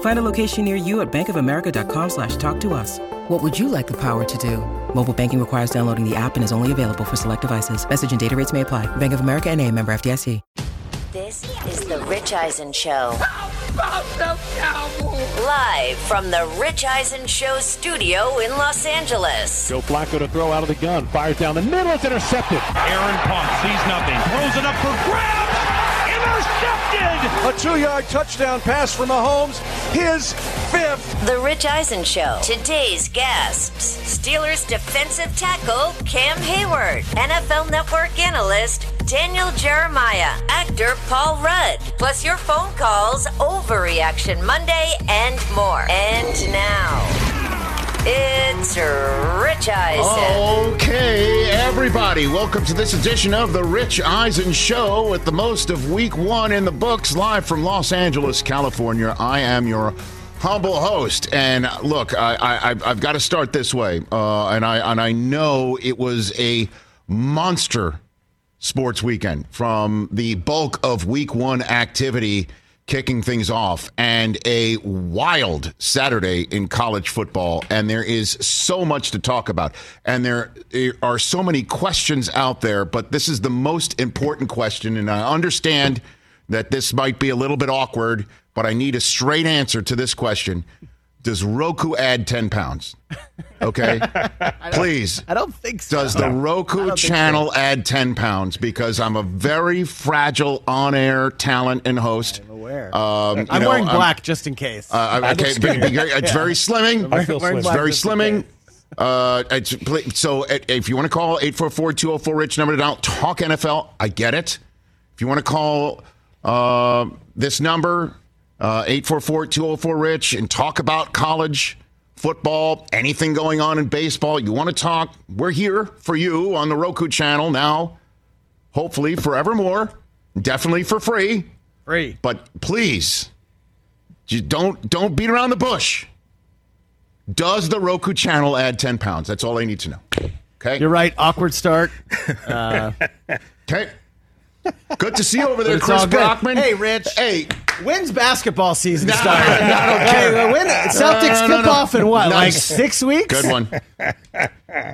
Find a location near you at bankofamerica.com slash talk to us. What would you like the power to do? Mobile banking requires downloading the app and is only available for select devices. Message and data rates may apply. Bank of America and a member FDIC. This is the Rich Eisen Show. Live from the Rich Eisen Show studio in Los Angeles. Joe Flacco to throw out of the gun. Fires down the middle. It's intercepted. Aaron Pump sees nothing. Throws it up for grabs. Intercepted. A two-yard touchdown pass from Mahomes. His fifth. The Rich Eisen Show. Today's guests. Steelers defensive tackle Cam Heyward. NFL Network analyst Daniel Jeremiah. Actor Paul Rudd. Plus your phone calls, Overreaction Monday, and more. And now, it's Rich Eisen. Okay, everybody, welcome to this edition of the Rich Eisen Show with the most of week one in the books, live from Los Angeles, California. I am your humble host, and look, I, I've got to start this way, uh, and I and I know it was a monster sports weekend from the bulk of week one activity kicking things off and a wild Saturday in college football. And there is so much to talk about. And there are so many questions out there, but this is the most important question. And I understand that this might be a little bit awkward, but I need a straight answer to this question. Does Roku add 10 pounds? Okay. Please. I don't think so. Does the Roku channel so. add 10 pounds? Because I'm a very fragile on air talent and host. I'm aware. Um, I'm know, wearing black I'm, just in case. Uh, okay, it's yeah. very slimming. I feel slimming. It's very slimming. Uh, it's, so if you want to call 844-204-RICH number to dial, talk NFL. I get it. If you want to call uh, this number, 844-204-RICH, and talk about college football, anything going on in baseball, you want to talk, we're here for you on the Roku channel now, hopefully forevermore, definitely for free. Free. But please, you don't don't beat around the bush. Does the Roku channel add 10 pounds? That's all I need to know. Okay. You're right. Awkward start. Uh, okay. Good to see you over there, Chris Brockman. Hey, Rich. Hey, When's basketball season start? okay, when Celtics tip off in what, nice. like six weeks? Good one.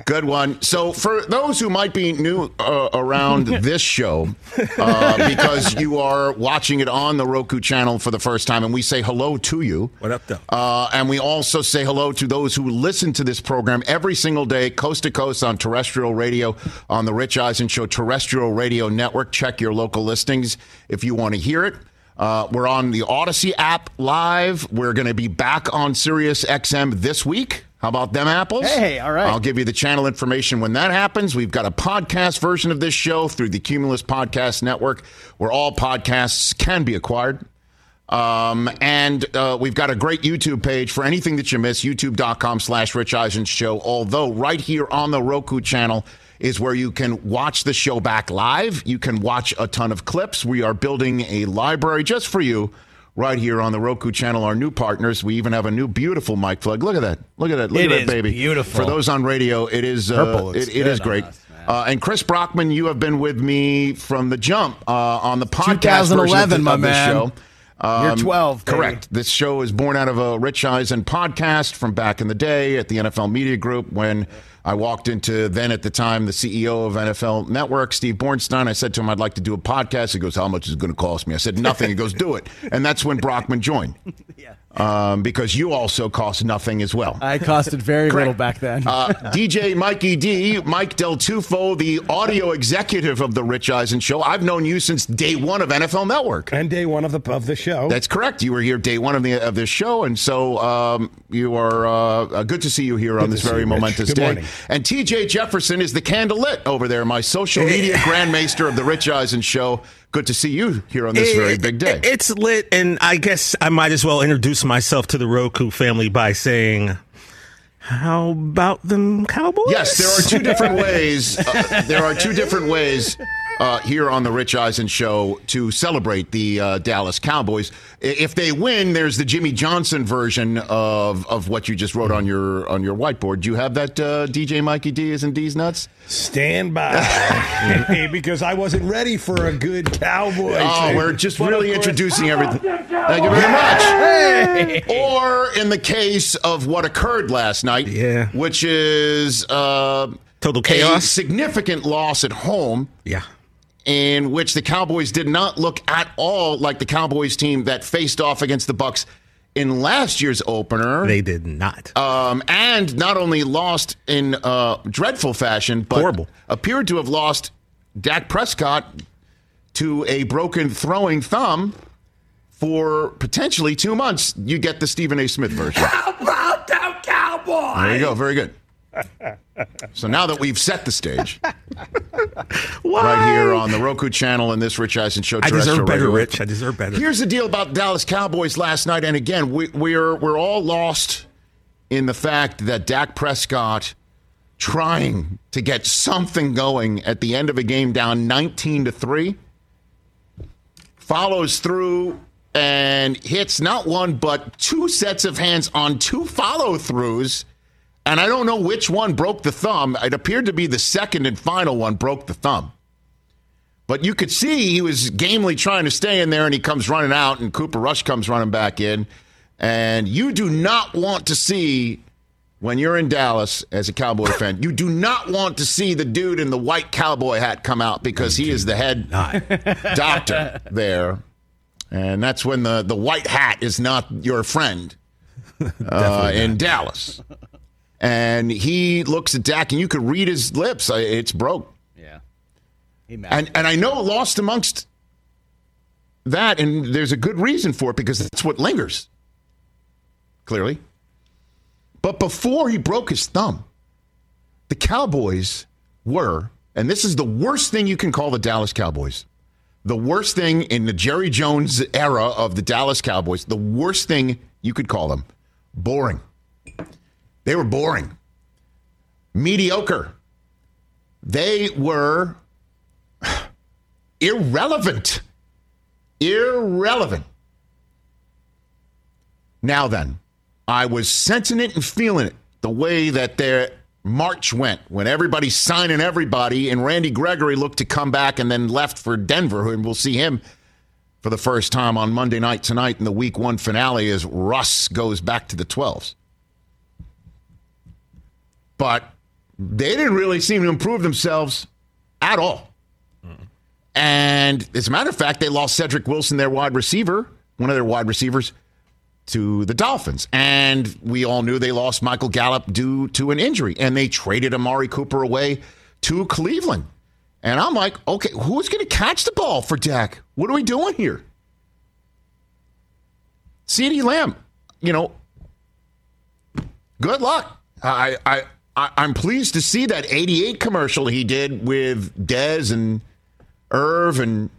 Good one. So, for those who might be new uh, around this show, uh, because you are watching it on the Roku channel for the first time, and we say hello to you. What up, though? Uh, and we also say hello to those who listen to this program every single day, coast to coast on terrestrial radio, on the Rich Eisen Show terrestrial radio network. Check your local listings if you want to hear it. Uh, we're on the Odyssey app live. We're going to be back on Sirius XM this week. How about them apples? Hey, all right. I'll give you the channel information when that happens. We've got a podcast version of this show through the Cumulus Podcast Network, where all podcasts can be acquired. Um, and uh, we've got a great YouTube page for anything that you miss, youtube.com slash Rich Eisen Show. Although right here on the Roku channel, is where you can watch the show back live. You can watch a ton of clips. We are building a library just for you right here on the Roku channel. Our new partners. We even have a new beautiful mic plug. Look at that. Look at that. Look it at that baby. Beautiful. For those on radio, it is uh, it, it is great. Us, uh, and Chris Brockman, you have been with me from the jump uh, on the podcast 2011, of, my man. show. Um, You're 12. Baby. Correct. This show is born out of a Rich Eisen podcast from back in the day at the NFL Media Group when I walked into then at the time the CEO of NFL Network, Steve Bornstein. I said to him, I'd like to do a podcast. He goes, How much is it going to cost me? I said, Nothing. he goes, Do it. And that's when Brockman joined. yeah. Um, because you also cost nothing as well. I costed very little back then. Uh, DJ Mikey D, Mike Del Tufo, the audio executive of the Rich Eisen Show. I've known you since day one of NFL Network. And day one of the of the show. That's correct. You were here day one of the of this show, and so um, you are uh, good to see you here on this very you, momentous Good day. morning. And TJ Jefferson is the candle lit over there, my social media grandmaster of the Rich Eisen Show. Good to see you here on this very big day. It- It's lit, and I guess I might as well introduce myself to the Roku family by saying, "How about them Cowboys?" Yes, there are two different ways. Uh, there are two different ways uh, here on the Rich Eisen Show to celebrate the uh, Dallas Cowboys. If they win, there's the Jimmy Johnson version of of what you just wrote on your on your whiteboard. Do you have that, uh, DJ Mikey D? Is in D's nuts? Stand by, because I wasn't ready for a good cowboy. Oh, trade. we're just But really course- introducing everything. Thank you very much. Or in the case of what occurred last night, Yeah. which is uh, Total a chaos. significant loss at home. Yeah. In which the Cowboys did not look at all like the Cowboys team that faced off against the Bucks in last year's opener. They did not. um, and not only lost in uh, dreadful fashion, but Horrible. appeared to have lost Dak Prescott to a broken throwing thumb for potentially two months. You get the Stephen A. Smith version. How about them Cowboys? There you go. Very good. So now that we've set the stage, right here on the Roku channel and this Rich Eisen Show. I deserve better, radio. Rich. I deserve better. Here's the deal about Dallas Cowboys last night, and again, we, we're we're all lost in the fact that Dak Prescott trying to get something going at the end of a game down 19 to three follows through and hits not one but two sets of hands on two follow throughs. And I don't know which one broke the thumb. It appeared to be the second and final one broke the thumb. But you could see he was gamely trying to stay in there, and he comes running out, and Cooper Rush comes running back in. And you do not want to see, when you're in Dallas as a Cowboy fan, you do not want to see the dude in the white cowboy hat come out because he is the head doctor there. And that's when the, the white hat is not your friend uh, in Dallas. And he looks at Dak, and you could read his lips. It's broke. yeah. And and I know lost amongst that, and there's a good reason for it because that's what lingers. Clearly. But before he broke his thumb, the Cowboys were, and this is the worst thing you can call the Dallas Cowboys. The worst thing in the Jerry Jones era of the Dallas Cowboys, the worst thing you could call them boring. They were boring, mediocre. They were irrelevant. Irrelevant. Now then, I was sensing it and feeling it the way that their March went when everybody's signing everybody, and Randy Gregory looked to come back and then left for Denver, and we'll see him for the first time on Monday night tonight in the week one finale as Russ goes back to the 12s. But they didn't really seem to improve themselves at all. And as a matter of fact, they lost Cedric Wilson, their wide receiver, one of their wide receivers, to the Dolphins. And we all knew they lost Michael Gallup due to an injury. And they traded Amari Cooper away to Cleveland. And I'm like, okay, who's going to catch the ball for Dak? What are we doing here? CeeDee Lamb, you know, good luck. I, I, I, I'm pleased to see that 88 commercial he did with Dez and Irv and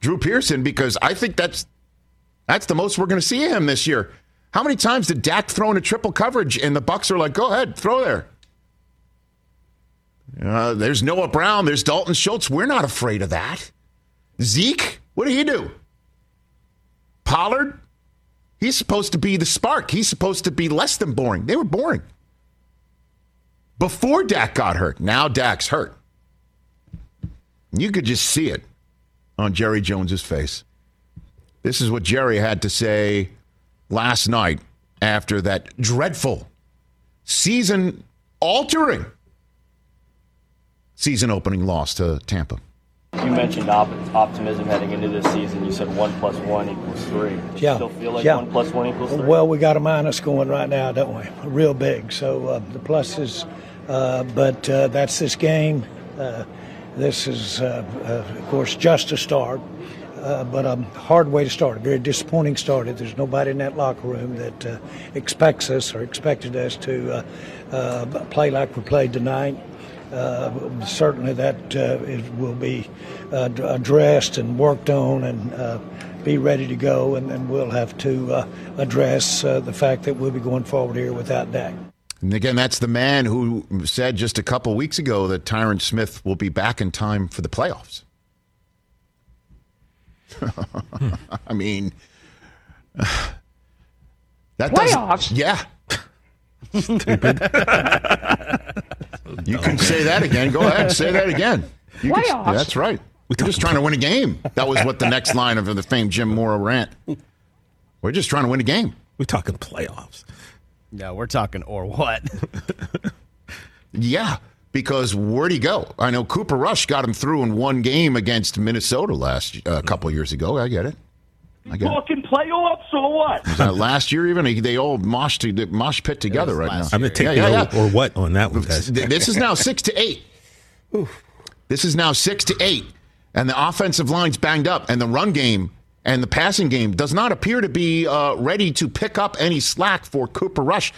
Drew Pearson because I think that's that's the most we're going to see him this year. How many times did Dak throw in a triple coverage and the Bucks are like, "Go ahead, throw there." Uh, there's Noah Brown. There's Dalton Schultz. We're not afraid of that. Zeke, what did he do? Pollard, he's supposed to be the spark. He's supposed to be less than boring. They were boring before Dak got hurt. Now Dak's hurt. You could just see it on Jerry Jones's face. This is what Jerry had to say last night after that dreadful season altering season opening loss to Tampa. you mentioned op- optimism heading into this season. You said one plus one equals three. Do you Yeah. still feel like Yeah. one plus one equals three? Well, we got a minus going right now, don't we? Real big. So uh, the pluses, uh, but uh, that's this game. Uh, this is, uh, uh, of course, just a start, uh, but a hard way to start. A very disappointing start. There's nobody in that locker room that uh, expects us or expected us to uh, uh, play like we played tonight. Uh, certainly, that uh, is, will be uh, addressed and worked on and uh, be ready to go. And then we'll have to uh, address uh, the fact that we'll be going forward here without Dak. And again, that's the man who said just a couple weeks ago that Tyron Smith will be back in time for the playoffs. I mean, that Playoffs? Yeah. Stupid. you can say that again. Go ahead, say that again. You can- Playoffs? that's right. We're just trying to win a game. That was what the next line of the famed Jim Mora rant. We're just trying to win a game. We're talking playoffs. No, we're talking or what? Yeah, because where'd he go? I know Cooper Rush got him through in one game against Minnesota last a uh, couple years ago. I get it. I get it. Talking playoffs or what? Was that last year even? They all mosh to mosh pit together right now. I'm going to take Yeah, the yeah, O- yeah. or what on that one, guys. This is now six to eight. This is now six to eight, and the offensive line's banged up, and the run game and the passing game does not appear to be uh, ready to pick up any slack for Cooper Rush.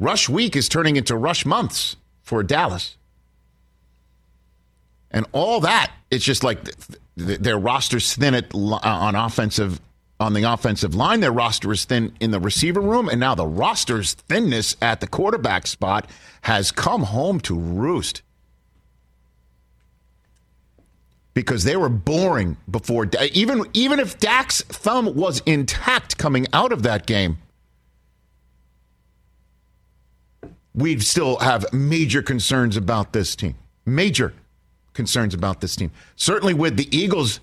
Rush week is turning into rush months for Dallas, and all that it's just like th- th- their roster's thin at li- on offensive on the offensive line. Their roster is thin in the receiver room, and now the roster's thinness at the quarterback spot has come home to roost because they were boring before. Even even if Dak's thumb was intact coming out of that game, we'd still have major concerns about this team. Major concerns about this team. Certainly with the Eagles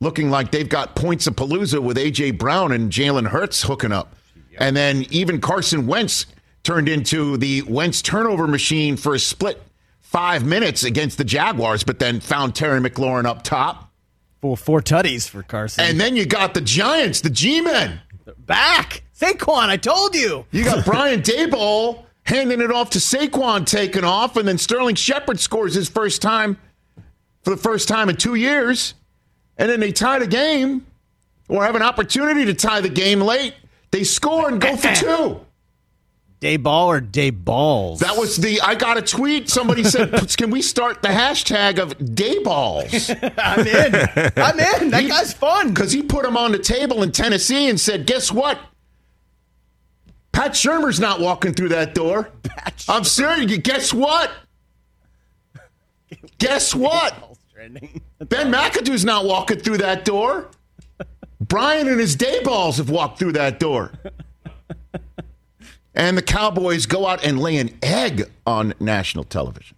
looking like they've got points of Palooza with A.J. Brown and Jalen Hurts hooking up. And then even Carson Wentz turned into the Wentz turnover machine for a split five minutes against the Jaguars, but then found Terry McLaurin up top. Four, four tutties for Carson. And then you got the Giants, the G Men. Back. Saquon, I told you. You got Brian Daboll handing it off to Saquon taking off, and then Sterling Shepard scores his first time for the first time in two years. And then they tie the game or have an opportunity to tie the game late. They score and go for two. Day ball or day balls? That was the. I got a tweet. Somebody said, "Can we start the hashtag of day balls?" I'm in. I'm in. That guy's fun. because he put him on the table in Tennessee and said, "Guess what? Pat Shurmur's not walking through that door." I'm serious. Guess what? Guess what? Ben McAdoo's not walking through that door. Brian and his day balls have walked through that door. And the Cowboys go out and lay an egg on national television.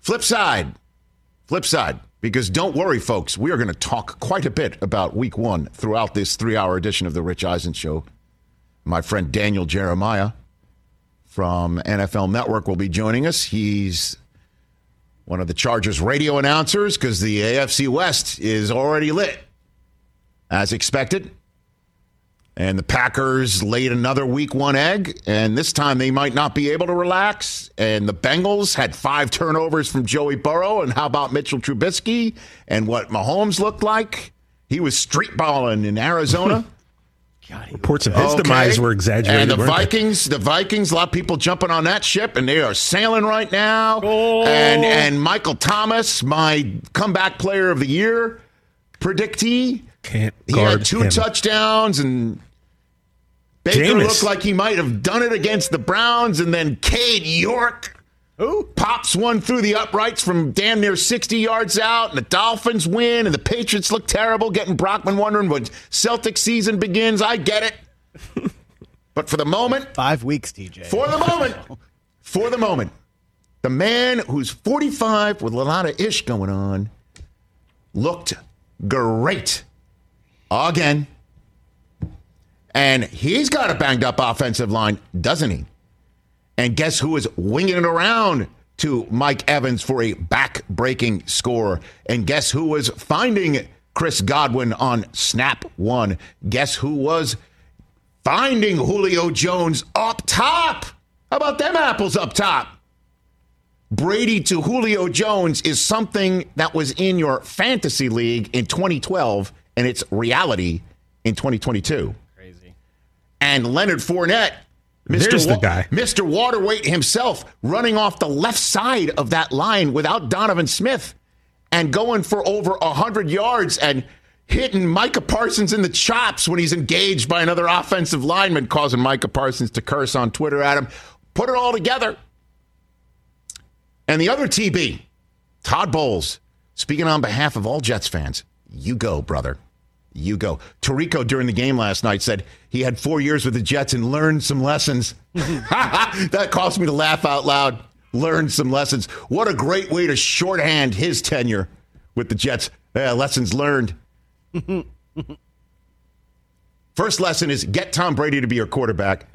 Flip side, flip side, because don't worry, folks, we are going to talk quite a bit about week one throughout this three hour edition of The Rich Eisen Show. My friend Daniel Jeremiah from NFL Network will be joining us. He's one of the Chargers radio announcers because the AFC West is already lit, as expected. And the Packers laid another week one egg, and this time they might not be able to relax. And the Bengals had five turnovers from Joey Burrow. And how about Mitchell Trubisky and what Mahomes looked like? He was street balling in Arizona. Reports of his Okay. demise were exaggerated. And the weren't they? Vikings, the Vikings, a lot of people jumping on that ship, and they are sailing right now. And and Michael Thomas, my comeback player of the year predictee, Can't he guard had two him. touchdowns, and Baker Jameis. looked like he might have done it against the Browns, and then Cade York. Who? Pops one through the uprights from damn near 60 yards out, and the Dolphins win, and the Patriots look terrible, getting Brockman wondering when Celtic season begins. I get it. but for the moment, Five weeks, TJ. for the moment, for the moment, the man who's 45 with a lot of ish going on looked great again. And he's got a banged up offensive line, doesn't he? And guess who is winging it around to Mike Evans for a back breaking score. And guess who was finding Chris Godwin on snap one? Guess who was finding Julio Jones up top? How about them apples up top? Brady to Julio Jones is something that was in your fantasy league in 2012, and it's reality in 2022. Crazy. And Leonard Fournette, Mr. There's the guy. Mr. Waterweight himself, running off the left side of that line without Donovan Smith and going for over 100 yards and hitting Micah Parsons in the chops when he's engaged by another offensive lineman, causing Micah Parsons to curse on Twitter at him. Put it all together. And the other TB, Todd Bowles, speaking on behalf of all Jets fans, you go, brother. You go. Tirico during the game last night said he had four years with the Jets and learned some lessons. that caused me to laugh out loud. Learned some lessons. What a great way to shorthand his tenure with the Jets. Yeah, lessons learned. First lesson is get Tom Brady to be your quarterback.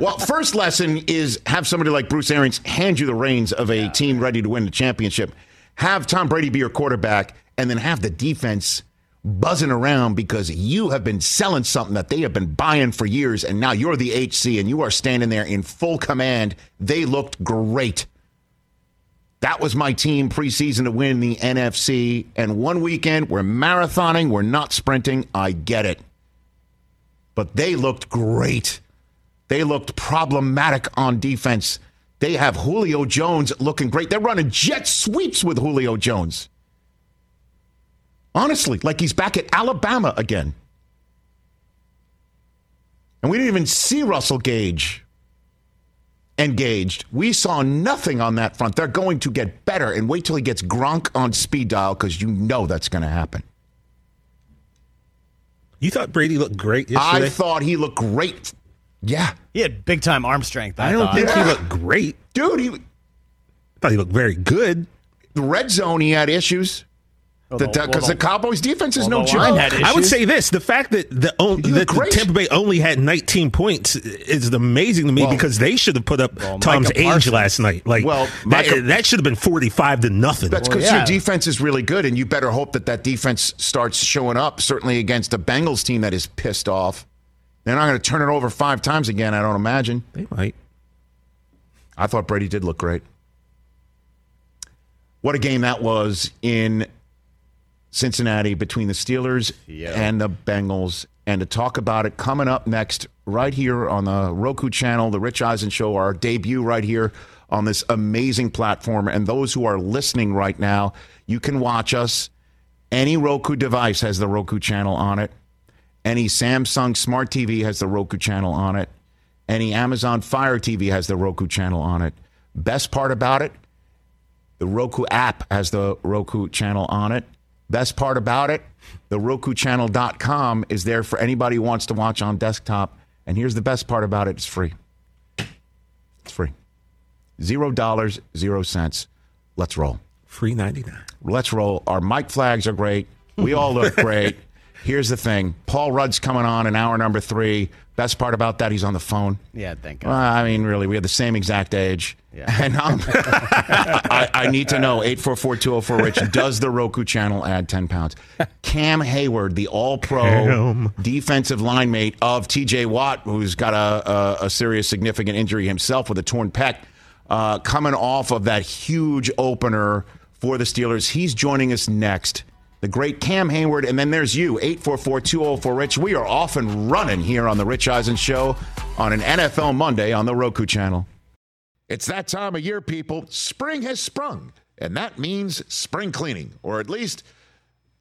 Well, first lesson is have somebody like Bruce Arians hand you the reins of a team ready to win the championship. Have Tom Brady be your quarterback, and then have the defense buzzing around because you have been selling something that they have been buying for years, and now you're the HC and you are standing there in full command. They looked great. That was my team preseason to win the NFC. And one weekend, we're marathoning, we're not sprinting. I get it but they looked great. They looked problematic on defense. They have Julio Jones looking great. They're running jet sweeps with Julio Jones. Honestly, like he's back at Alabama again. And we didn't even see Russell Gage engaged. We saw nothing on that front. They're going to get better and wait till he gets Gronk on speed dial because you know that's going to happen. You thought Brady looked great yesterday? I thought he looked great. Yeah. He had big time arm strength. I, I don't thought. think Yeah. he looked great. Dude, he I thought he looked very good. the red zone he had issues. Well, Because the- well, the, the- Cowboys defense is well, no the joke. I would say this: the fact that the, on, that the. Tampa Bay only had 19 points is amazing to me Well- because they should have put up Well, Tom's Micah age Parsons. last night. Like, Well, that, Micah- that should have been 45 to nothing. That's Well, because yeah. your defense is really good, and you better hope that that defense starts showing up. Certainly against a Bengals team that is pissed off. They're not going to turn it over five times again. I don't imagine. they might. I thought Brady did look great. What a game that was in Cincinnati between the Steelers and the Bengals. And to talk about it coming up next, right here on the Roku channel, the Rich Eisen Show, our debut right here on this amazing platform. And those who are listening right now, you can watch us. Any Roku device has the Roku channel on it. Any Samsung Smart TV has the Roku channel on it. Any Amazon Fire TV has the Roku channel on it. Best part about it, the Roku app has the Roku channel on it. Best part about it, the RokuChannel.com is there for anybody who wants to watch on desktop. And here's the best part about it it's free. It's free. Zero dollars, zero cents. Let's roll. Free 99. Let's roll. Our mic flags are great. We all look great. Here's the thing Paul Rudd's coming on in hour number three. Best part about that, he's on the phone. Yeah, thank Well, God. I mean, really, we have the same exact age. Yeah. And um, I, I need to know 844 204 Rich, does the Roku channel add 10 pounds? Cam Heyward, the all pro Cam. defensive line mate of TJ Watt, who's got a, a, a serious, significant injury himself with a torn pec, uh, coming off of that huge opener for the Steelers. He's joining us next. The great Cam Heyward, and then there's you, 844-204-RICH. We are off and running here on the Rich Eisen Show on an NFL Monday on the Roku channel. It's that time of year, people. Spring has sprung, and that means spring cleaning, or at least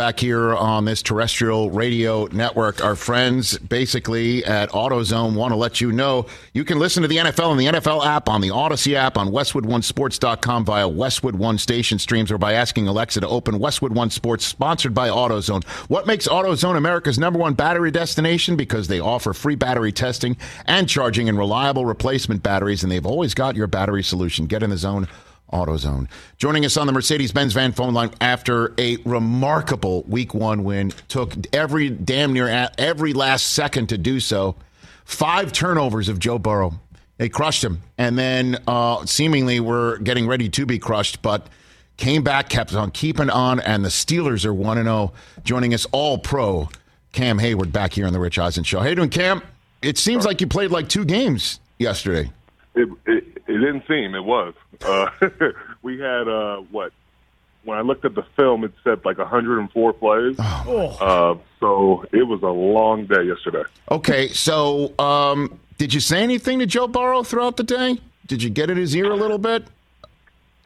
Back here on this terrestrial radio network, our friends basically at AutoZone want to let you know you can listen to the NFL on the NFL app, on the Odyssey app, on WestwoodOneSports.com via Westwood One station streams, or by asking Alexa to open Westwood One Sports, sponsored by AutoZone. What makes AutoZone America's number one battery destination? Because they offer free battery testing and charging and reliable replacement batteries, and they've always got your battery solution. Get in the zone. AutoZone. Joining us on the Mercedes Benz van phone line after a remarkable week one win, took every damn near every last second to do so. Five turnovers of Joe Burrow. They crushed him. And then uh, seemingly were getting ready to be crushed, but came back, kept on keeping on, and the Steelers are 1 0. Joining us all pro, Cam Heyward back here on the Rich Eisen Show. How you doing, Cam? It seems like you played like two games yesterday. It, it, it didn't seem. It was. Uh, we had uh, what? When I looked at the film, it said like 104 plays. Oh. Uh, so it was a long day yesterday. Okay, so um, did you say anything to Joe Burrow throughout the day? Did you get in his ear a little bit?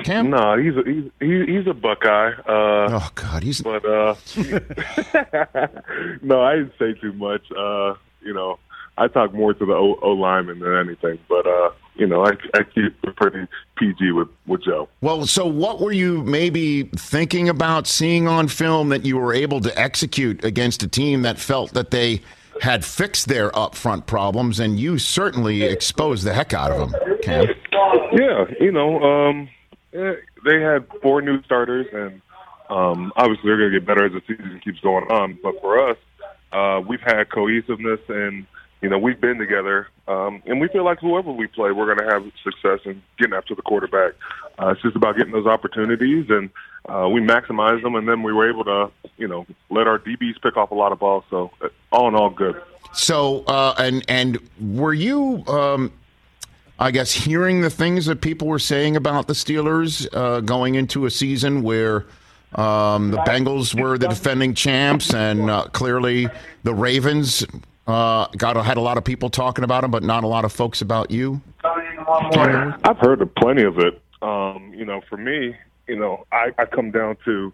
Cam? No, he's a, he's he's a Buckeye. Uh, oh God, he's. But uh, no, I didn't say too much. Uh, you know, I talk more to the O, o lineman than anything. But uh, you know, I, I keep it pretty PG with, with Joe. Well, so what were you maybe thinking about seeing on film that you were able to execute against a team that felt that they had fixed their upfront problems, and you certainly exposed the heck out of them, Cam? Yeah, you know, um, they had four new starters, and um, obviously they're going to get better as the season keeps going on. But for us, uh, we've had cohesiveness and you know, we've been together, um, and we feel like whoever we play, we're going to have success in getting after the quarterback. Uh, it's just about getting those opportunities, and uh, we maximize them, and then we were able to, you know, let our DBs pick off a lot of balls. So, uh, all in all, good. So, uh, and and were you, um, I guess, hearing the things that people were saying about the Steelers uh, going into a season where? Um, the Bengals were the defending champs, and uh, clearly the Ravens uh, got had a lot of people talking about him, but not a lot of folks about you. I've heard of plenty of it. Um, you know, for me, you know, I, I come down to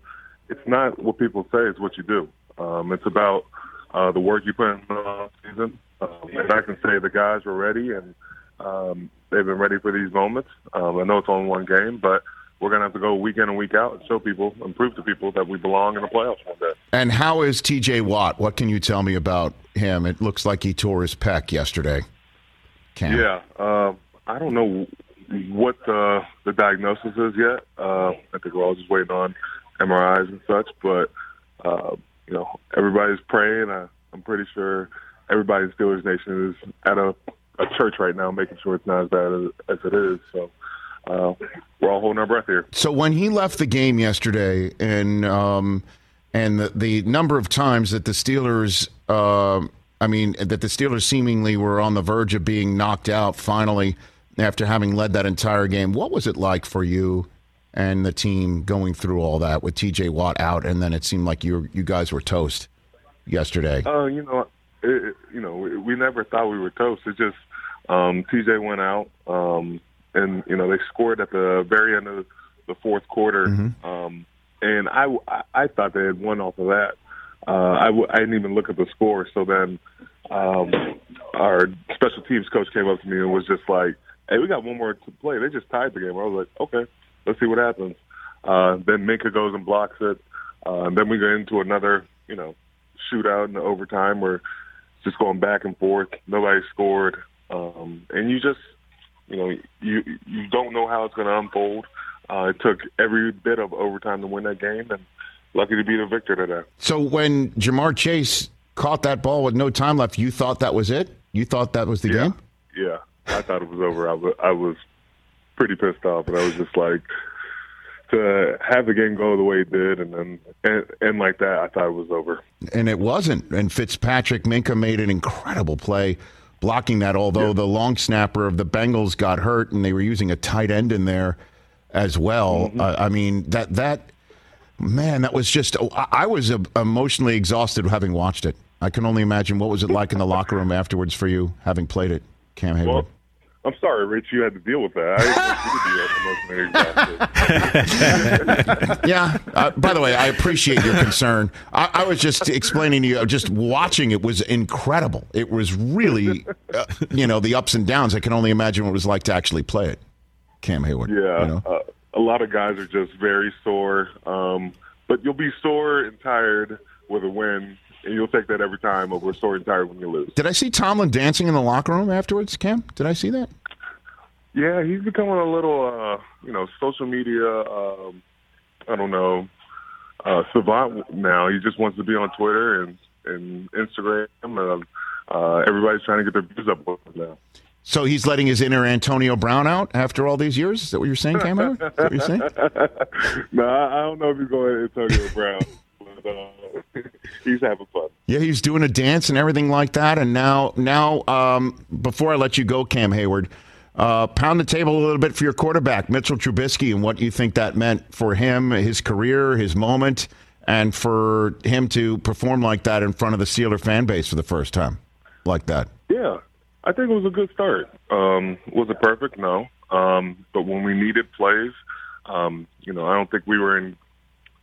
it's not what people say; it's what you do. Um, it's about uh, the work you put in the season. Um, and I can say the guys were ready, and um, they've been ready for these moments. Um, I know it's only one game, but we're going to have to go week in and week out and show people and prove to people that we belong in the playoffs one day. And how is TJ Watt? What can you tell me about him? It looks like he tore his pec yesterday. Cam. Yeah. Uh, I don't know what the, the diagnosis is yet. Uh, I think we're all just waiting on MRIs and such. But, uh, you know, everybody's praying. I, I'm pretty sure everybody in Steelers Nation is at a, a church right now making sure it's not as bad as, as it is. So uh, we're all holding our breath here. So when he left the game yesterday, and um, and the, the number of times that the Steelers, uh, I mean, that the Steelers seemingly were on the verge of being knocked out finally after having led that entire game. What was it like for you and the team going through all that with T.J. Watt out, and then it seemed like you you guys were toast yesterday? Uh, you know, it, you know, we, we never thought we were toast. It just Um, TJ went out, um, and you know they scored at the very end of the fourth quarter, um, and I, I I thought they had won off of that. Uh, I, w- I didn't even look at the score. So then um, our special teams coach came up to me and was just like, "Hey, we got one more to play. They just tied the game." I was like, "Okay, let's see what happens." Uh, then Minkah goes and blocks it. Uh, and then we go into another, you know, shootout in the overtime where it's just going back and forth. Nobody scored, um, and you just, you know, you you don't know how it's going to unfold. Uh, it took every bit of overtime to win that game, and lucky to be the victor today. So when Ja'Marr Chase caught that ball with no time left, you thought that was it? You thought that was the game? Yeah, I thought it was over. I was, I was pretty pissed off, and I was just like, to have the game go the way it did, and then and, and like that, I thought it was over. And it wasn't. And Fitzpatrick Minkah made an incredible play blocking that, although the long snapper of the Bengals got hurt and they were using a tight end in there as well. Uh, I mean, that, that, man, that was just, I, I was emotionally exhausted having watched it. I can only imagine what was it like in the locker room afterwards for you having played it, Cam Heyward. Well, I'm sorry, Rich. You had to deal with that. I didn't want you to be emotionally exhausted. yeah. Uh, by the way, I appreciate your concern. I, I was just explaining to you, just watching it was incredible. It was really, uh, you know, the ups and downs. I can only imagine what it was like to actually play it. Cam Heyward. Yeah, You know? uh, a lot of guys are just very sore. Um, but you'll be sore and tired with a win, and you'll take that every time over sore and tired when you lose. Did I see Tomlin dancing in the locker room afterwards, Cam? Did I see that? Yeah, he's becoming a little, uh, you know, social media. Um, I don't know, uh, savant now. He just wants to be on Twitter and and Instagram, and uh, everybody's trying to get their views up now. So he's letting his inner Antonio Brown out after all these years? Is that what you're saying, Cam? Is that what you're saying? no, I I don't know if he's going Antonio Brown, uh, he's having fun. Yeah, he's doing a dance and everything like that. And now, now, um, before I let you go, Cam Heyward, uh, pound the table a little bit for your quarterback, Mitchell Trubisky, and what you think that meant for him, his career, his moment, and for him to perform like that in front of the Steeler fan base for the first time, like that. Yeah, I think it was a good start. Um, was it perfect? No. Um, but when we needed plays, um, you know, I don't think we were in.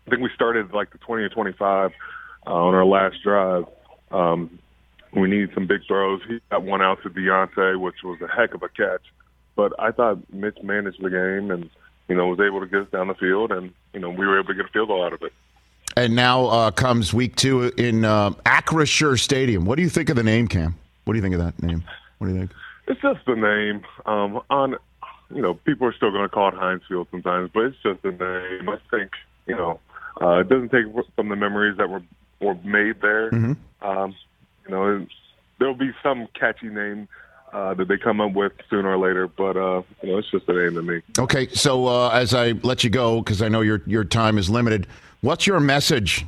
I think we started like the 20 or 25 uh, on our last drive. Um, we needed some big throws. He got one out to Diontae, which was a heck of a catch. But I thought Mitch managed the game and, you know, was able to get us down the field, and, you know, we were able to get a field goal out of it. And now uh, comes week two in uh, Acrisure Stadium. What do you think of the name, Cam? What do you think of that name? What do you think? It's just the name. Um, on, you know, people are still going to call it Heinz Field sometimes, but it's just a name. I think, you know, uh, it doesn't take from the memories that were were made there. Um, you know, there'll be some catchy name uh, that they come up with sooner or later, but uh, you know, it's just a name to me. Okay, so uh, as I let you go, because I know your your time is limited, what's your message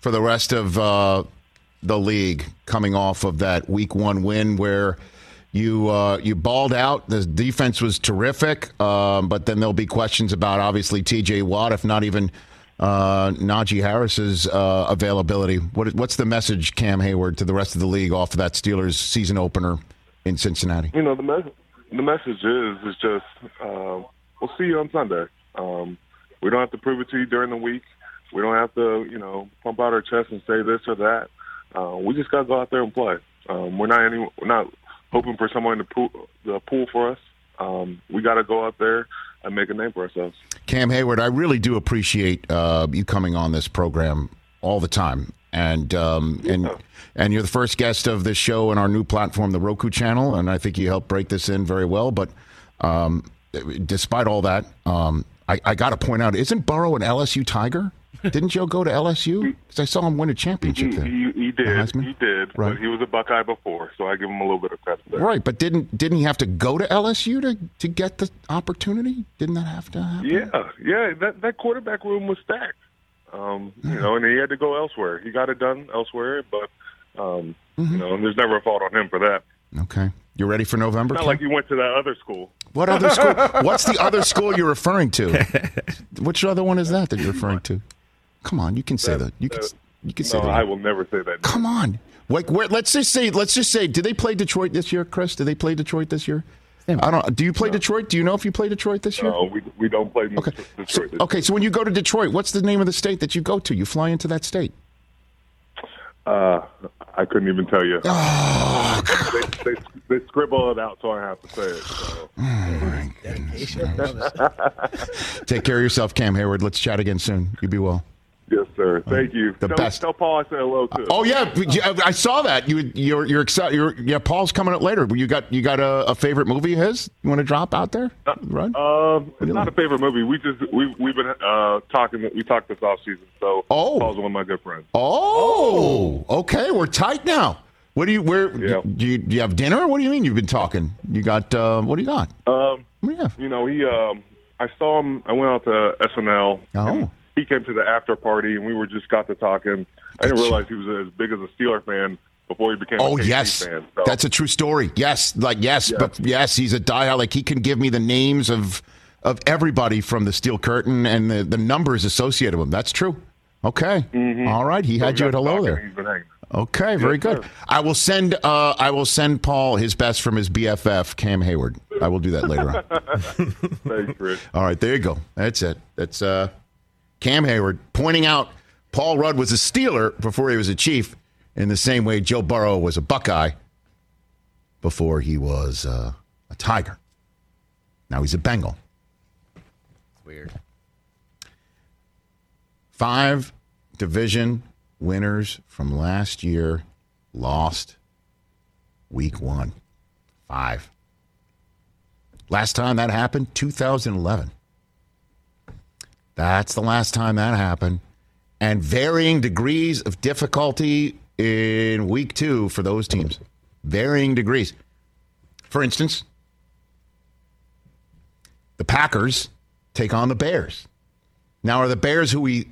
for the rest of uh, the league coming off of that Week One win where you uh, you balled out? The defense was terrific, um, but then there'll be questions about obviously T.J. Watt, if not even uh, Najee Harris's uh, availability. What, what's the message, Cam Heyward, to the rest of the league off of that Steelers season opener in Cincinnati? You know, the mes- the message is is just uh, we'll see you on Sunday. Um, we don't have to prove it to you during the week. We don't have to, you know, pump out our chest and say this or that. Uh, we just got to go out there and play. Um, we're not any, we're not hoping for someone to pull the pool for us. Um, we got to go out there and make a name for ourselves. Cam Heyward, I really do appreciate uh, you coming on this program all the time, and um, and and you're the first guest of this show on our new platform, the Roku channel, and I think you helped break this in very well. But um, despite all that, um, I, I got to point out, isn't Burrow an LSU Tiger? Didn't Joe go to LSU? Because I saw him win a championship there. He, he did, he did, Right. but he was a Buckeye before, so I give him a little bit of credit there. Right, but didn't didn't he have to go to LSU to, to get the opportunity? Didn't that have to happen? Yeah, yeah, that that quarterback room was stacked. Um, you know, and he had to go elsewhere. He got it done elsewhere, but um, Mm-hmm. you know, and there's never a fault on him for that. Okay, you ready for November? Not Cam? like you went to that other school. What other school? What's the other school you're referring to? Which other one is that that you're referring to? Come on, you can say that. You can. You can say No, that. I will never say that. Come on. Like, where, let's just say, let's just say, did they play Detroit this year, Chris? Did they play Detroit this year? I don't. Do you play Detroit? Do you know if you play Detroit this year? No, we we don't play okay. Detroit. So, okay, so when you go to Detroit, what's the name of the state that you go to? You fly into that state. Uh, I couldn't even tell you. Oh, they, they, they, scribble it out, so I have to say it. So. Oh, Take care of yourself, Cam Heyward. Let's chat again soon. You be well. Yes, sir. Thank you. The tell, best. Tell Paul I said hello too. Oh yeah, I saw that. You you're you're excited. You're, yeah, Paul's coming up later. You got you got a, a favorite movie of his? You want to drop out there? Uh, right? Um, it's not a favorite movie. We just we we've been uh, talking. We talked this off season. So oh. Paul's one of my good friends. Oh, okay. We're tight now. What do you where? Yeah. Do, you, do you have dinner? What do you mean you've been talking? You got uh, what do you got? Um, yeah. You know he. Um, I saw him. I went out to SNL. Oh. He came to the after party, and we were just got to talking. I didn't realize he was as big as a Steeler fan before he became. Oh yes, fan. So, that's a true story. Yes, like yes, but yes, he's a diehard. Like he can give me the names of of everybody from the Steel Curtain and the the numbers associated with him. That's true. Okay, all right. He so had you at hello there. and He's been hanging. Okay, very good. sir. I will send uh, I will send Paul his best from his BFF Cam Heyward. I will do that later on. Thanks, Rich. All right, there you go. That's it. That's uh, Cam Heyward pointing out Paul Rudd was a Steeler before he was a Chief, in the same way Joe Burrow was a Buckeye before he was uh, a Tiger. Now he's a Bengal. Weird. Five division winners from last year lost week one. Five. Last time that happened, 2011. That's the last time that happened. And varying degrees of difficulty in week two for those teams. Varying degrees. For instance, the Packers take on the Bears. Now, are the Bears who we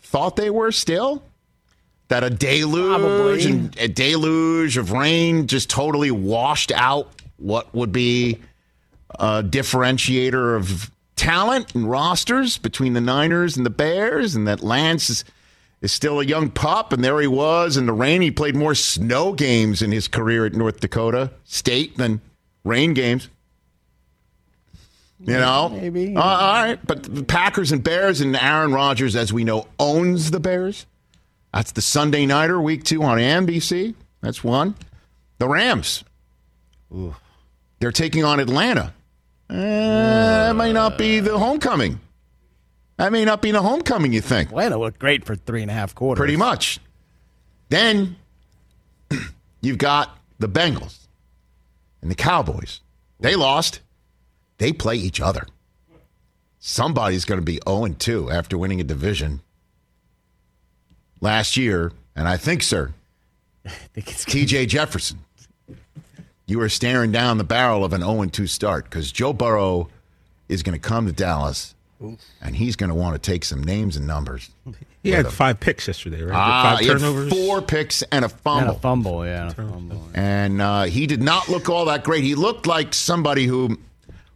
thought they were still? That a deluge and a deluge of rain just totally washed out what would be a differentiator of talent and rosters between the Niners and the Bears, and that Lance is, is still a young pup, and there he was in the rain. He played more snow games in his career at North Dakota State than rain games. You know, Maybe. Uh, all right, but the Packers and Bears and Aaron Rodgers, as we know, owns the Bears. That's the Sunday nighter, week two on NBC. That's one. The Rams. Ooh. They're taking on Atlanta. Uh, that may not be the homecoming. That may not be the homecoming, you think. Atlanta looked great for three and a half quarters. Pretty much. Then you've got the Bengals and the Cowboys. They lost. They play each other. Somebody's going to be 0 2 after winning a division last year. And I think, sir, TJ Jefferson, you are staring down the barrel of an 0 2 start because Joe Burrow is going to come to Dallas and he's going to want to take some names and numbers. He had five picks yesterday, right? Ah, five he had turnovers. four picks and a fumble. And a fumble, yeah. and a fumble. And uh, he did not look all that great. He looked like somebody who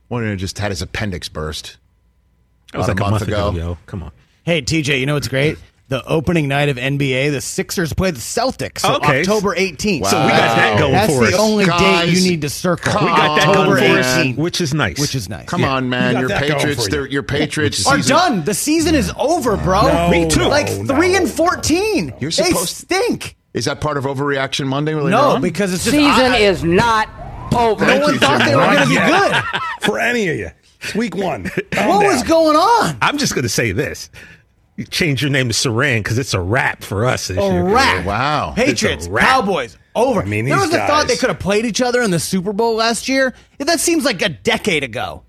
wanted to just had his appendix burst. That was like a month ago, yo. Come on. Hey, TJ, you know what's great? The opening night of NBA, the Sixers play the Celtics. So Okay. October 18th. So we got that going That's for the us. only date you need to circle. come We got that October going for us, 18th. which is nice. Which is nice. Come Yeah. on, man. got Your Patriots, for they're- you. your Patriots Are season- done. The season is over, bro. No, Me too. no, Like no. three and fourteen. You're they supposed- stink. Is that part of Overreaction Monday? later No, on? because it's just The Season I- is not over. No one thought they were going to be good. For any of you. It's week one. Calm What down. was going on? I'm just going to say this. You change your name to Saran because it's a wrap for us this A year. wrap. Wow. Patriots, a wrap. Cowboys, over. I mean, there these was a thought they could have played each other in the Super Bowl last year. That seems like a decade ago.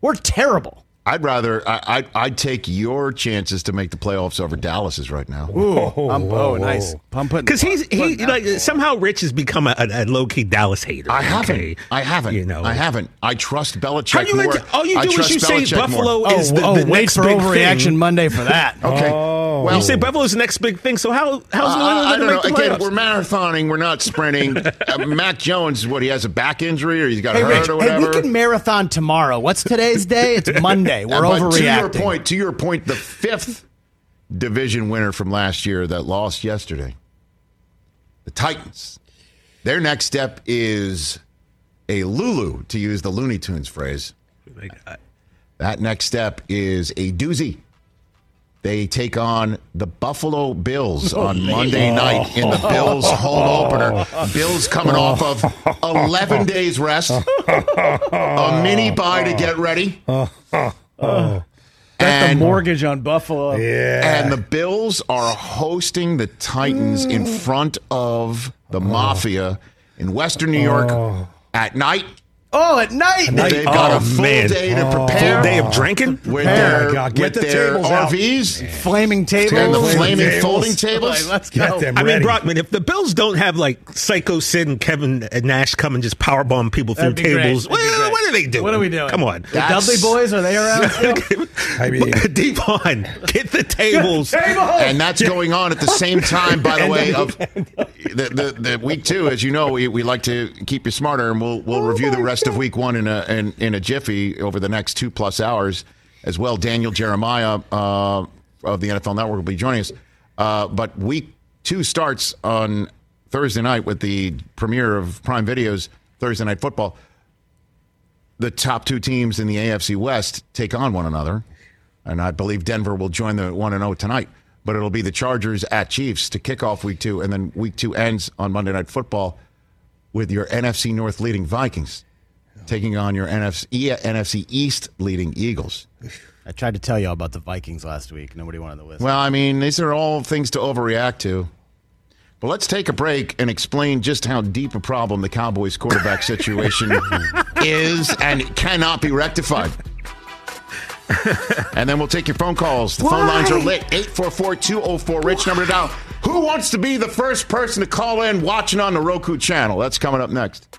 We're terrible. I'd rather I, I'd, I'd take your chances to make the playoffs over Dallas's right now. Ooh, I'm, oh, nice. I'm putting Because he's he putting like that- somehow Rich has become a, a, low key Dallas hater. I haven't. okay? I haven't. You know, I haven't. I trust Belichick How you more. into- all you I do is trust you say Belichick Buffalo more. Oh, is the, oh, the wait next for big overreaction thing. Monday for that. Okay. Oh. well, you say Buffalo's the next big thing. So how how's Uh, New England I going to don't know. make the Again, playoffs? we're marathoning. We're not sprinting. uh, Mac Jones, what he has a back injury or he's got Hey, hurt Rich, or hey, whatever. we can marathon tomorrow. What's today's day? It's Monday. We're Uh, but overreacting. To your point, to your point, the fifth division winner from last year that lost yesterday. The Titans. Their next step is a Lulu, to use the Looney Tunes phrase. That next step is a doozy. They take on the Buffalo Bills on Monday night in the Bills home opener. Bills coming off of 11 days rest, a mini bye to get ready. Bet the mortgage on Buffalo. Yeah. And the Bills are hosting the Titans in mm. front of the oh. Mafia in Western New York oh. at night. Oh, at night. They've got Oh, a full man. day to Oh. prepare. Full day of drinking? with Prepare. their, God, get with the their tables out. RVs Flaming tables. and the Flaming flaming tables. folding tables. Like, let's Get go. them I mean. Brockman, if the Bills don't have like Psycho Sid and Kevin Nash come and just powerbomb people through That'd be great. tables, That'd well, what are they doing? What are we doing? Come on. The That's- Dudley boys, are they around? I mean, Deep on. Get the tables. and that's going on at the same time, by the way, of the, the, the week two. As you know, we, we like to keep you smarter, and we'll we'll oh review the rest of week one in a in, in a jiffy over the next two plus hours as well. Daniel Jeremiah uh, of the NFL Network will be joining us. Uh, but week two starts on Thursday night with the premiere of Prime Video's Thursday Night Football. The top two teams in the AFC West take on one another and I believe Denver will join the one and zero tonight. But it'll be the Chargers at Chiefs to kick off week two, and then week two ends on Monday Night Football with your NFC North leading Vikings taking on your NFC, NFC East leading Eagles. I tried to tell you all about the Vikings last week. Nobody wanted to listen. Well, I mean, these are all things to overreact to. But let's take a break and explain just how deep a problem the Cowboys quarterback situation is and cannot be rectified. and then we'll take your phone calls. The phone lines are lit 844 204 Rich number to dial. Who wants to be the first person to call in watching on the Roku channel? That's coming up next.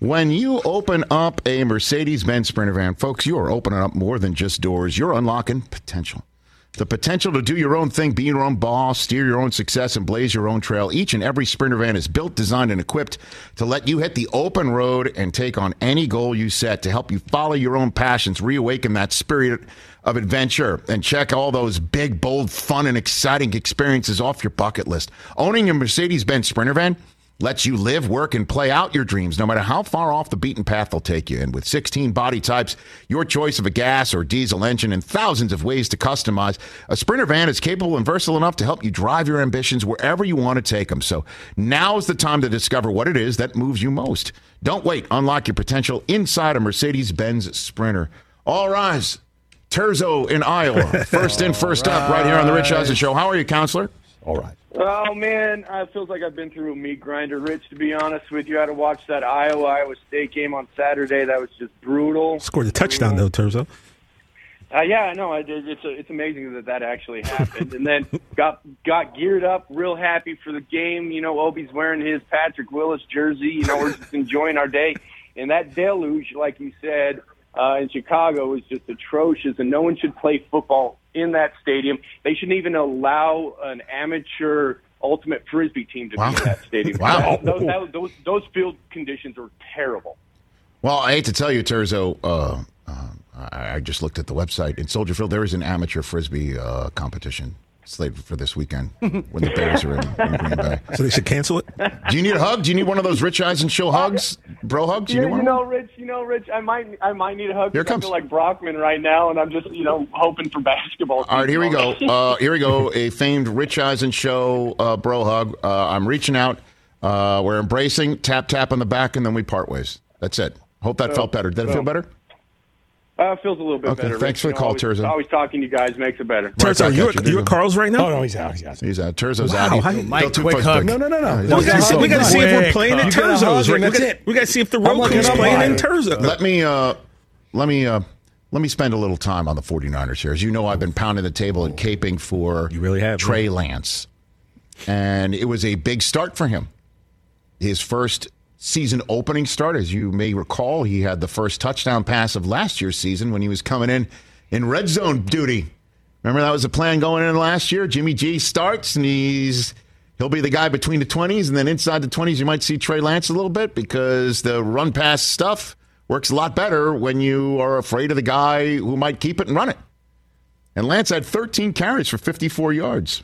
When you open up a Mercedes Benz Sprinter van, folks, you are opening up more than just doors. You're unlocking potential. The potential to do your own thing, be your own boss, steer your own success, and blaze your own trail. Each and every Sprinter van is built, designed, and equipped to let you hit the open road and take on any goal you set to help you follow your own passions, reawaken that spirit of adventure, and check all those big, bold, fun, and exciting experiences off your bucket list. Owning a Mercedes Benz Sprinter van lets you live, work, and play out your dreams no matter how far off the beaten path they'll take you. And with 16 body types, your choice of a gas or diesel engine, and thousands of ways to customize, a Sprinter van is capable and versatile enough to help you drive your ambitions wherever you want to take them. So now's the time to discover what it is that moves you most. Don't wait. Unlock your potential inside a Mercedes Benz Sprinter. All rise. Terzo in Iowa. First in, first up, right here on the Rich Eisen Show. How are you, counselor? All right. Oh man, it feels like I've been through a meat grinder, Rich. To be honest with you, I had to watch that Iowa Iowa State game on Saturday. That was just brutal. Scored a touchdown, though, Terzo. Uh, yeah, I know. It's it's amazing that that actually happened. and then got got geared up, real happy for the game. You know, Obi's wearing his Patrick Willis jersey. You know, we're just enjoying our day. And that deluge, like you said, uh, in Chicago was just atrocious, and no one should play football in that stadium. They shouldn't even allow an amateur ultimate frisbee team to Wow. be in that stadium. Wow. those, that, those those field conditions are terrible. Well, I hate to tell you, Terzo. Uh, uh, I, I just looked at the website in Soldier Field. There is an amateur frisbee uh, competition slated for this weekend when the Bears are in, in Green Bay. So they should cancel it. Do you need a hug? Do you need one of those Rich Eisen show hugs, bro hugs? Do you You, need one? you know, Rich. You know, Rich. I might, I might need a hug. Here it 'cause comes. I feel like Brockman right now, and I'm just, you know, hoping for basketball. All right, here we go. Uh, here we go. A famed Rich Eisen show uh, bro hug. Uh, I'm reaching out. Uh, we're embracing. Tap tap on the back, and then we part ways. That's it. Hope that So- felt better. Did it feel better? Uh, it feels a little bit Okay, better. thanks Rich. for the You know, call, always, Terzo. Always talking to you guys makes it better. Terzo, back you at at, you, you at Carl's right now? Oh no, he's out. He's out. He's out. Terzo's Wow, out. how He- you- Mike, Two quick Post hug. Big. No, no, no, no. Yeah, We gotta, see, we gotta see if we're playing in You get Terzo's. Right? We gotta, it. we gotta see if the I'm Roku's playing in umpire. Terzo. Let me uh, let me uh, let me spend a little time on the 49ers here. As you know, I've been pounding the table and caping for You really have, Trey Lance. And it was a big start for him. His first season opening start, as you may recall, he had the first touchdown pass of last year's season when he was coming in in red zone duty. Remember that was the plan going in last year? Jimmy G starts and he's he'll be the guy between the 20s and then inside the 20s you might see Trey Lance a little bit because the run pass stuff works a lot better when you are afraid of the guy who might keep it and run it. And Lance had 13 carries for 54 yards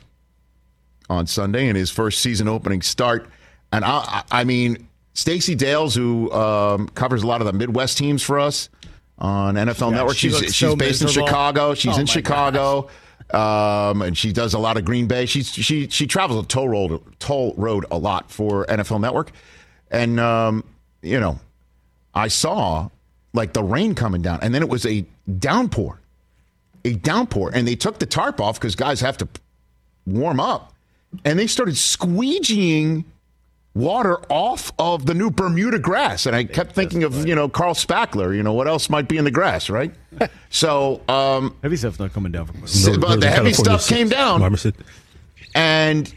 on Sunday in his first season opening start. And I, I I mean, Stacey Dales, who um, covers a lot of the Midwest teams for us on NFL Yeah, Network, she she's she's so based in. Chicago. She's Oh, in Chicago. Um, and she does a lot of Green Bay. She's she she travels a toll road toll road a lot for NFL Network, and um, you know, I saw like the rain coming down, and then it was a downpour, a downpour, and they took the tarp off because guys have to warm up, and they started squeegeeing water off of the new Bermuda grass. And I kept thinking of, you know, Carl Spackler, you know, what else might be in the grass, right? So, um, Heavy stuff's not coming down from s- but the heavy stuff came down. Marmoset. And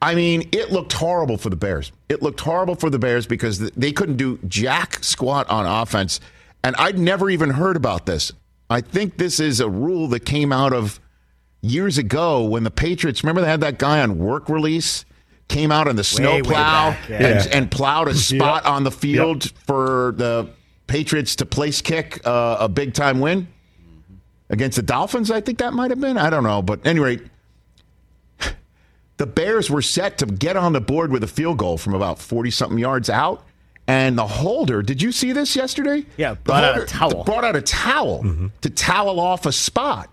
I mean, it looked horrible for the Bears. It looked horrible for the Bears because they couldn't do jack squat on offense. And I'd never even heard about this. I think this is a rule that came out of years ago when the Patriots, remember they had that guy on work release, came out on the snow plow yeah. and, and plowed a spot Yep. on the field for the Patriots to place kick uh, a big time win against the Dolphins. I think that might have been. I don't know. But anyway, the Bears were set to get on the board with a field goal from about 40 something yards out. And the holder, did you see this yesterday? Yeah, brought out a towel. Brought out a towel to towel off a spot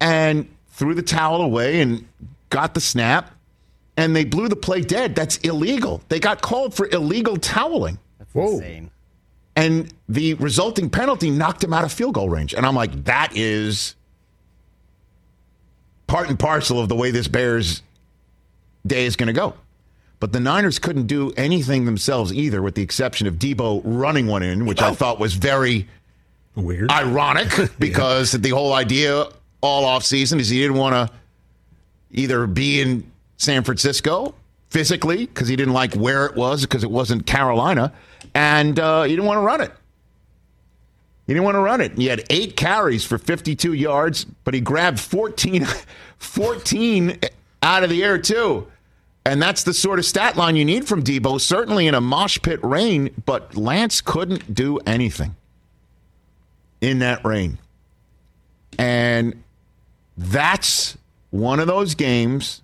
and threw the towel away and got the snap. And they blew the play dead. That's illegal. They got called for illegal toweling. That's Whoa. insane. And the resulting penalty knocked him out of field goal range. And I'm like, that is part and parcel of the way this Bears day is going to go. But the Niners couldn't do anything themselves either, with the exception of Deebo running one in, which I oh. thought was very Weird. ironic because the whole idea all offseason is he didn't want to either be in San Francisco physically because he didn't like where it was because it wasn't Carolina, and uh, he didn't want to run it. He didn't want to run it. He had eight carries for 52 yards, but he grabbed 14, 14 out of the air, too. And that's the sort of stat line you need from Deebo, certainly in a mosh pit rain, but Lance couldn't do anything in that rain. And that's one of those games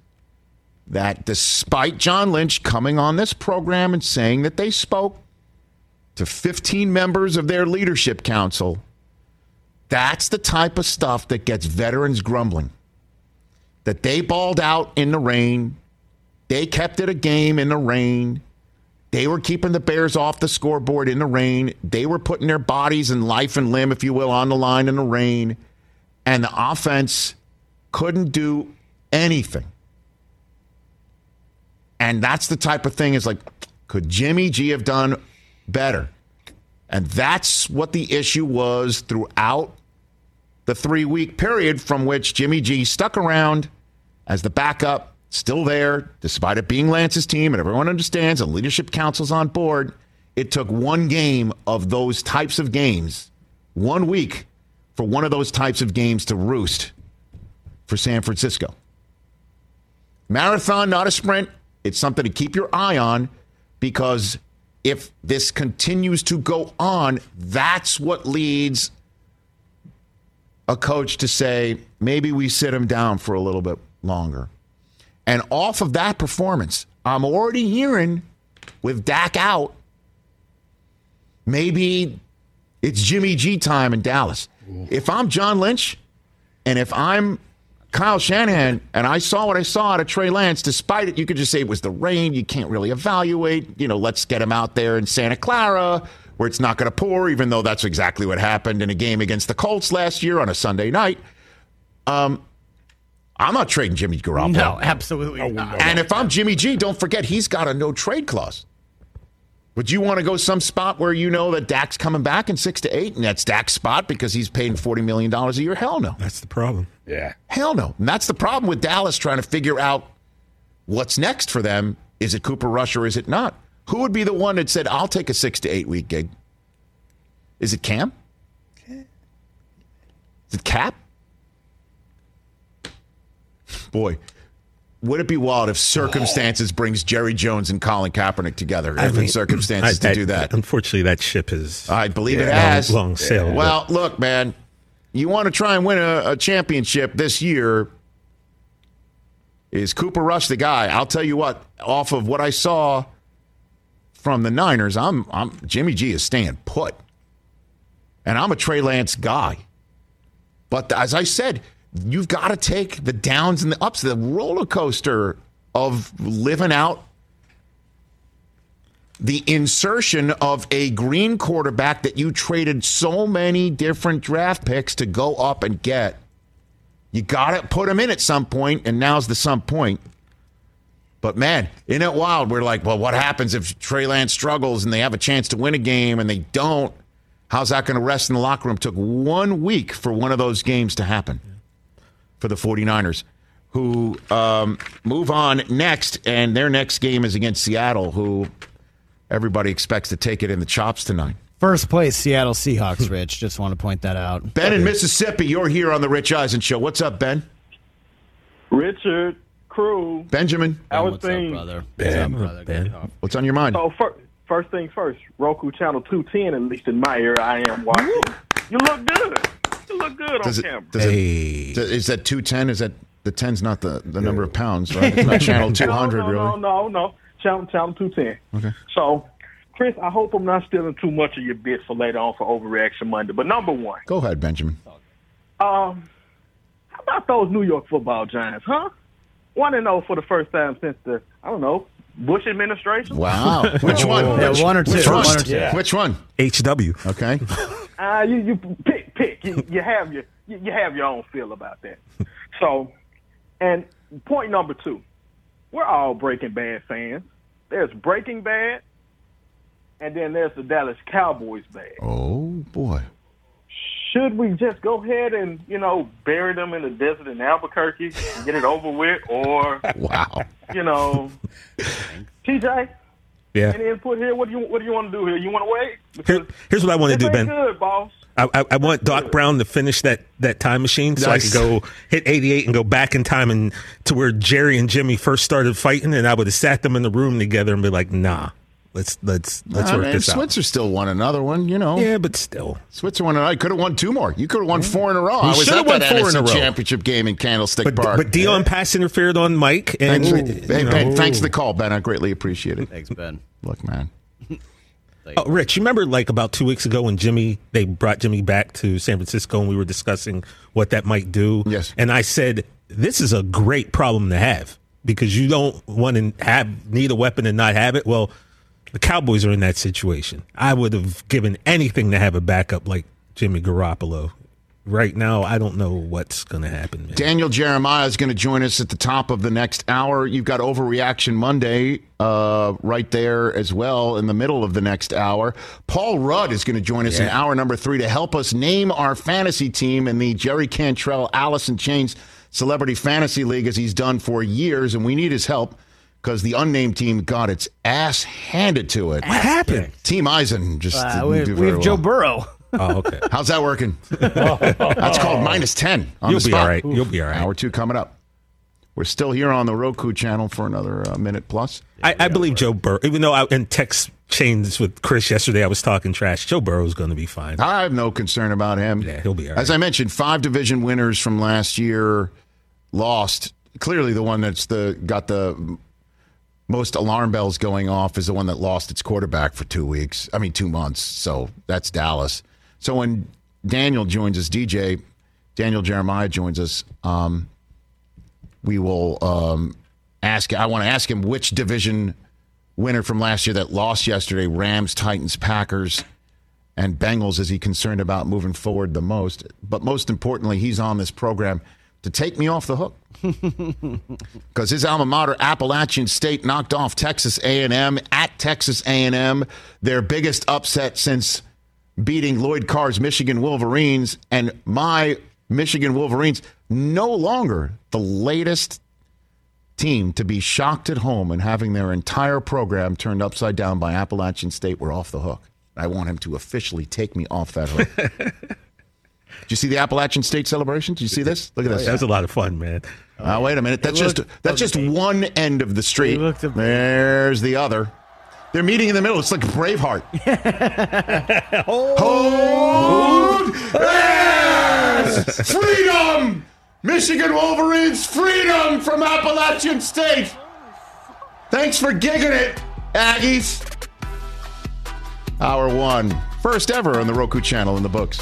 that, despite John Lynch coming on this program and saying that they spoke to 15 members of their leadership council, that's the type of stuff that gets veterans grumbling. That they balled out in the rain, they kept it a game in the rain. They were keeping the Bears off the scoreboard in the rain. They were putting their bodies and life and limb, if you will, on the line in the rain. And the offense couldn't do anything. And that's the type of thing is like, could Jimmy G have done better? And that's what the issue was throughout the three week period from which Jimmy G stuck around as the backup, still there, despite it being Lance's team, and everyone understands and leadership council's on board. It took one game of those types of games, one week for one of those types of games to roost for San Francisco. Marathon, not a sprint. It's something to keep your eye on because if this continues to go on, that's what leads a coach to say maybe we sit him down for a little bit longer. And off of that performance, I'm already hearing with Dak out, maybe it's Jimmy G time in Dallas. If I'm John Lynch and if I'm Kyle Shanahan and I saw what I saw out of Trey Lance, despite it, you could just say it was the rain. You can't really evaluate. You know, let's get him out there in Santa Clara where it's not going to pour, even though that's exactly what happened in a game against the Colts last year on a Sunday night. Um, I'm not trading Jimmy Garoppolo. No, absolutely not. And if I'm Jimmy G, don't forget he's got a no trade clause. Would you want to go some spot where you know that Dak's coming back in six to eight, and that's Dak's spot because he's paying forty million dollars a year? Hell no. That's the problem. Yeah. Hell no. And that's the problem with Dallas trying to figure out what's next for them. Is it Cooper Rush or is it not? Who would be the one that said, I'll take a six to eight week gig? Is it Cam? Is it Cap? Boy, would it be wild if circumstances brings Jerry Jones and Colin Kaepernick together? I If in circumstances I- to do that. Unfortunately, that ship is. I believe it has. long sailed. Well, look, man, you want to try and win a, a championship this year. Is Cooper Rush the guy? I'll tell you what. Off of what I saw from the Niners, I'm, I'm Jimmy G is staying put, and I'm a Trey Lance guy. But as I said, you've got to take the downs and the ups, the roller coaster of living out the insertion of a green quarterback that you traded so many different draft picks to go up and get. You got to put him in at some point, and now's the some point. But man, isn't it wild? We're like, well, what happens if Trey Lance struggles and they have a chance to win a game and they don't? How's that going to rest in the locker room? took one week for one of those games to happen for the 49ers, who um, move on next, and their next game is against Seattle, who everybody expects to take it in the chops tonight. First place, Seattle Seahawks, Rich. Just want to point that out. Ben in Mississippi, you're here on the Rich Eisen Show. What's up, Ben? Richard, crew, Benjamin. I was What's up, brother? Ben. What's up, brother? Good talk. What's on your mind? so fir- first thing first, Roku channel 210, at least in my area, I am watching. You look good. You look good on Does it, camera. does it, is that 210? Is that the 10's not the, the number of pounds, right? It's not channel 200, no, no, really. No, no, no. Channel, channel 210. Okay. So, Chris, I hope I'm not stealing too much of your bits for later on for Overreaction Monday. But number one, Go ahead, Benjamin. um, how about those New York football giants, huh? One and zero for the first time since the I don't know Bush administration. Wow. Which one? Yeah, Which, one or two. Which One one? or two. Which one? HW. Okay. Uh, you you pick pick. You, you have your you, you have your own feel about that. So, and point number two, we're all Breaking Bad fans. There's Breaking Bad, and then there's the Dallas Cowboys bad. Oh, boy. Should we just go ahead and you know bury them in the desert in Albuquerque and get it over with, or Wow. you know, TJ? Yeah. Any input here? What do you what do you want to do here? You want to wait? Here- here's what I want to This do, ain't Ben. Good, boss. I, I, I want Doc Brown to finish that, that time machine so Nice. I could go hit 88 and go back in time and to where Jerry and Jimmy first started fighting, and I would have sat them in the room together and be like, "Nah, let's let's let's Nah, work man, this out." Switzer still won another one, you know. Yeah, but still, Switzer won another. I Could have won two more. You could have won four in a row. I was should've at won that four in a row. championship game in Candlestick but Park. but Deion pass interfered on Mike, and Thanks, you hey, know. Ben, thanks for the call, Ben. I greatly appreciate it. Thanks, Ben. Look, man. Oh, Rich, you remember like about two weeks ago when Jimmy they brought Jimmy back to San Francisco and we were discussing what that might do. Yes. And I said this is a great problem to have because you don't want to have need a weapon and not have it. Well, the Cowboys are in that situation. I would have given anything to have a backup like Jimmy Garoppolo. Right now, I don't know what's going to happen. Man. Daniel Jeremiah is going to join us at the top of the next hour. You've got Overreaction Monday uh, right there as well in the middle of the next hour. Paul Rudd is going to join us in hour number three to help us name our fantasy team in the Jerry Cantrell Alice in Chains Celebrity Fantasy League as he's done for years, and we need his help because the unnamed team got its ass handed to it. What happened? Team Eisen just Uh, didn't we, do we very have Joe. Burrow. Oh, okay. How's that working? That's called minus 10 on You'll the be spot. all right. You'll be all right. Hour two coming up. We're still here on the Roku channel for another uh, minute plus. I, I believe Joe Burrow, even though I, in text chains with Chris yesterday. I was talking trash. Joe Burrow's going to be fine. I have no concern about him. Yeah, he'll be all right. As I mentioned, five division winners from last year lost. Clearly, the one that's the got the most alarm bells going off is the one that lost its quarterback for two weeks. I mean, two months. So that's Dallas. So when Daniel joins us, DJ Daniel Jeremiah joins us. Um, we will um, ask. I want to ask him which division winner from last year that lost yesterday Rams, Titans, Packers, and Bengals is he concerned about moving forward the most? But most importantly, he's on this program to take me off the hook because his alma mater Appalachian State knocked off Texas A&M at Texas A&M, their biggest upset since beating Lloyd Carr's Michigan Wolverines and my Michigan Wolverines no longer the latest team to be shocked at home and having their entire program turned upside down by Appalachian State, we're off the hook. I want him to officially take me off that hook. Did you see the Appalachian State celebration? Did you see this? Look at this. That was a lot of fun, man. Now wait a minute. That's just that's just one end of the street. There's the other. They're meeting in the middle. It's like Braveheart. Hold yes! freedom, Michigan Wolverines, freedom from Appalachian State. Thanks for gigging it, Aggies. Hour one, first ever on the Roku channel in the books.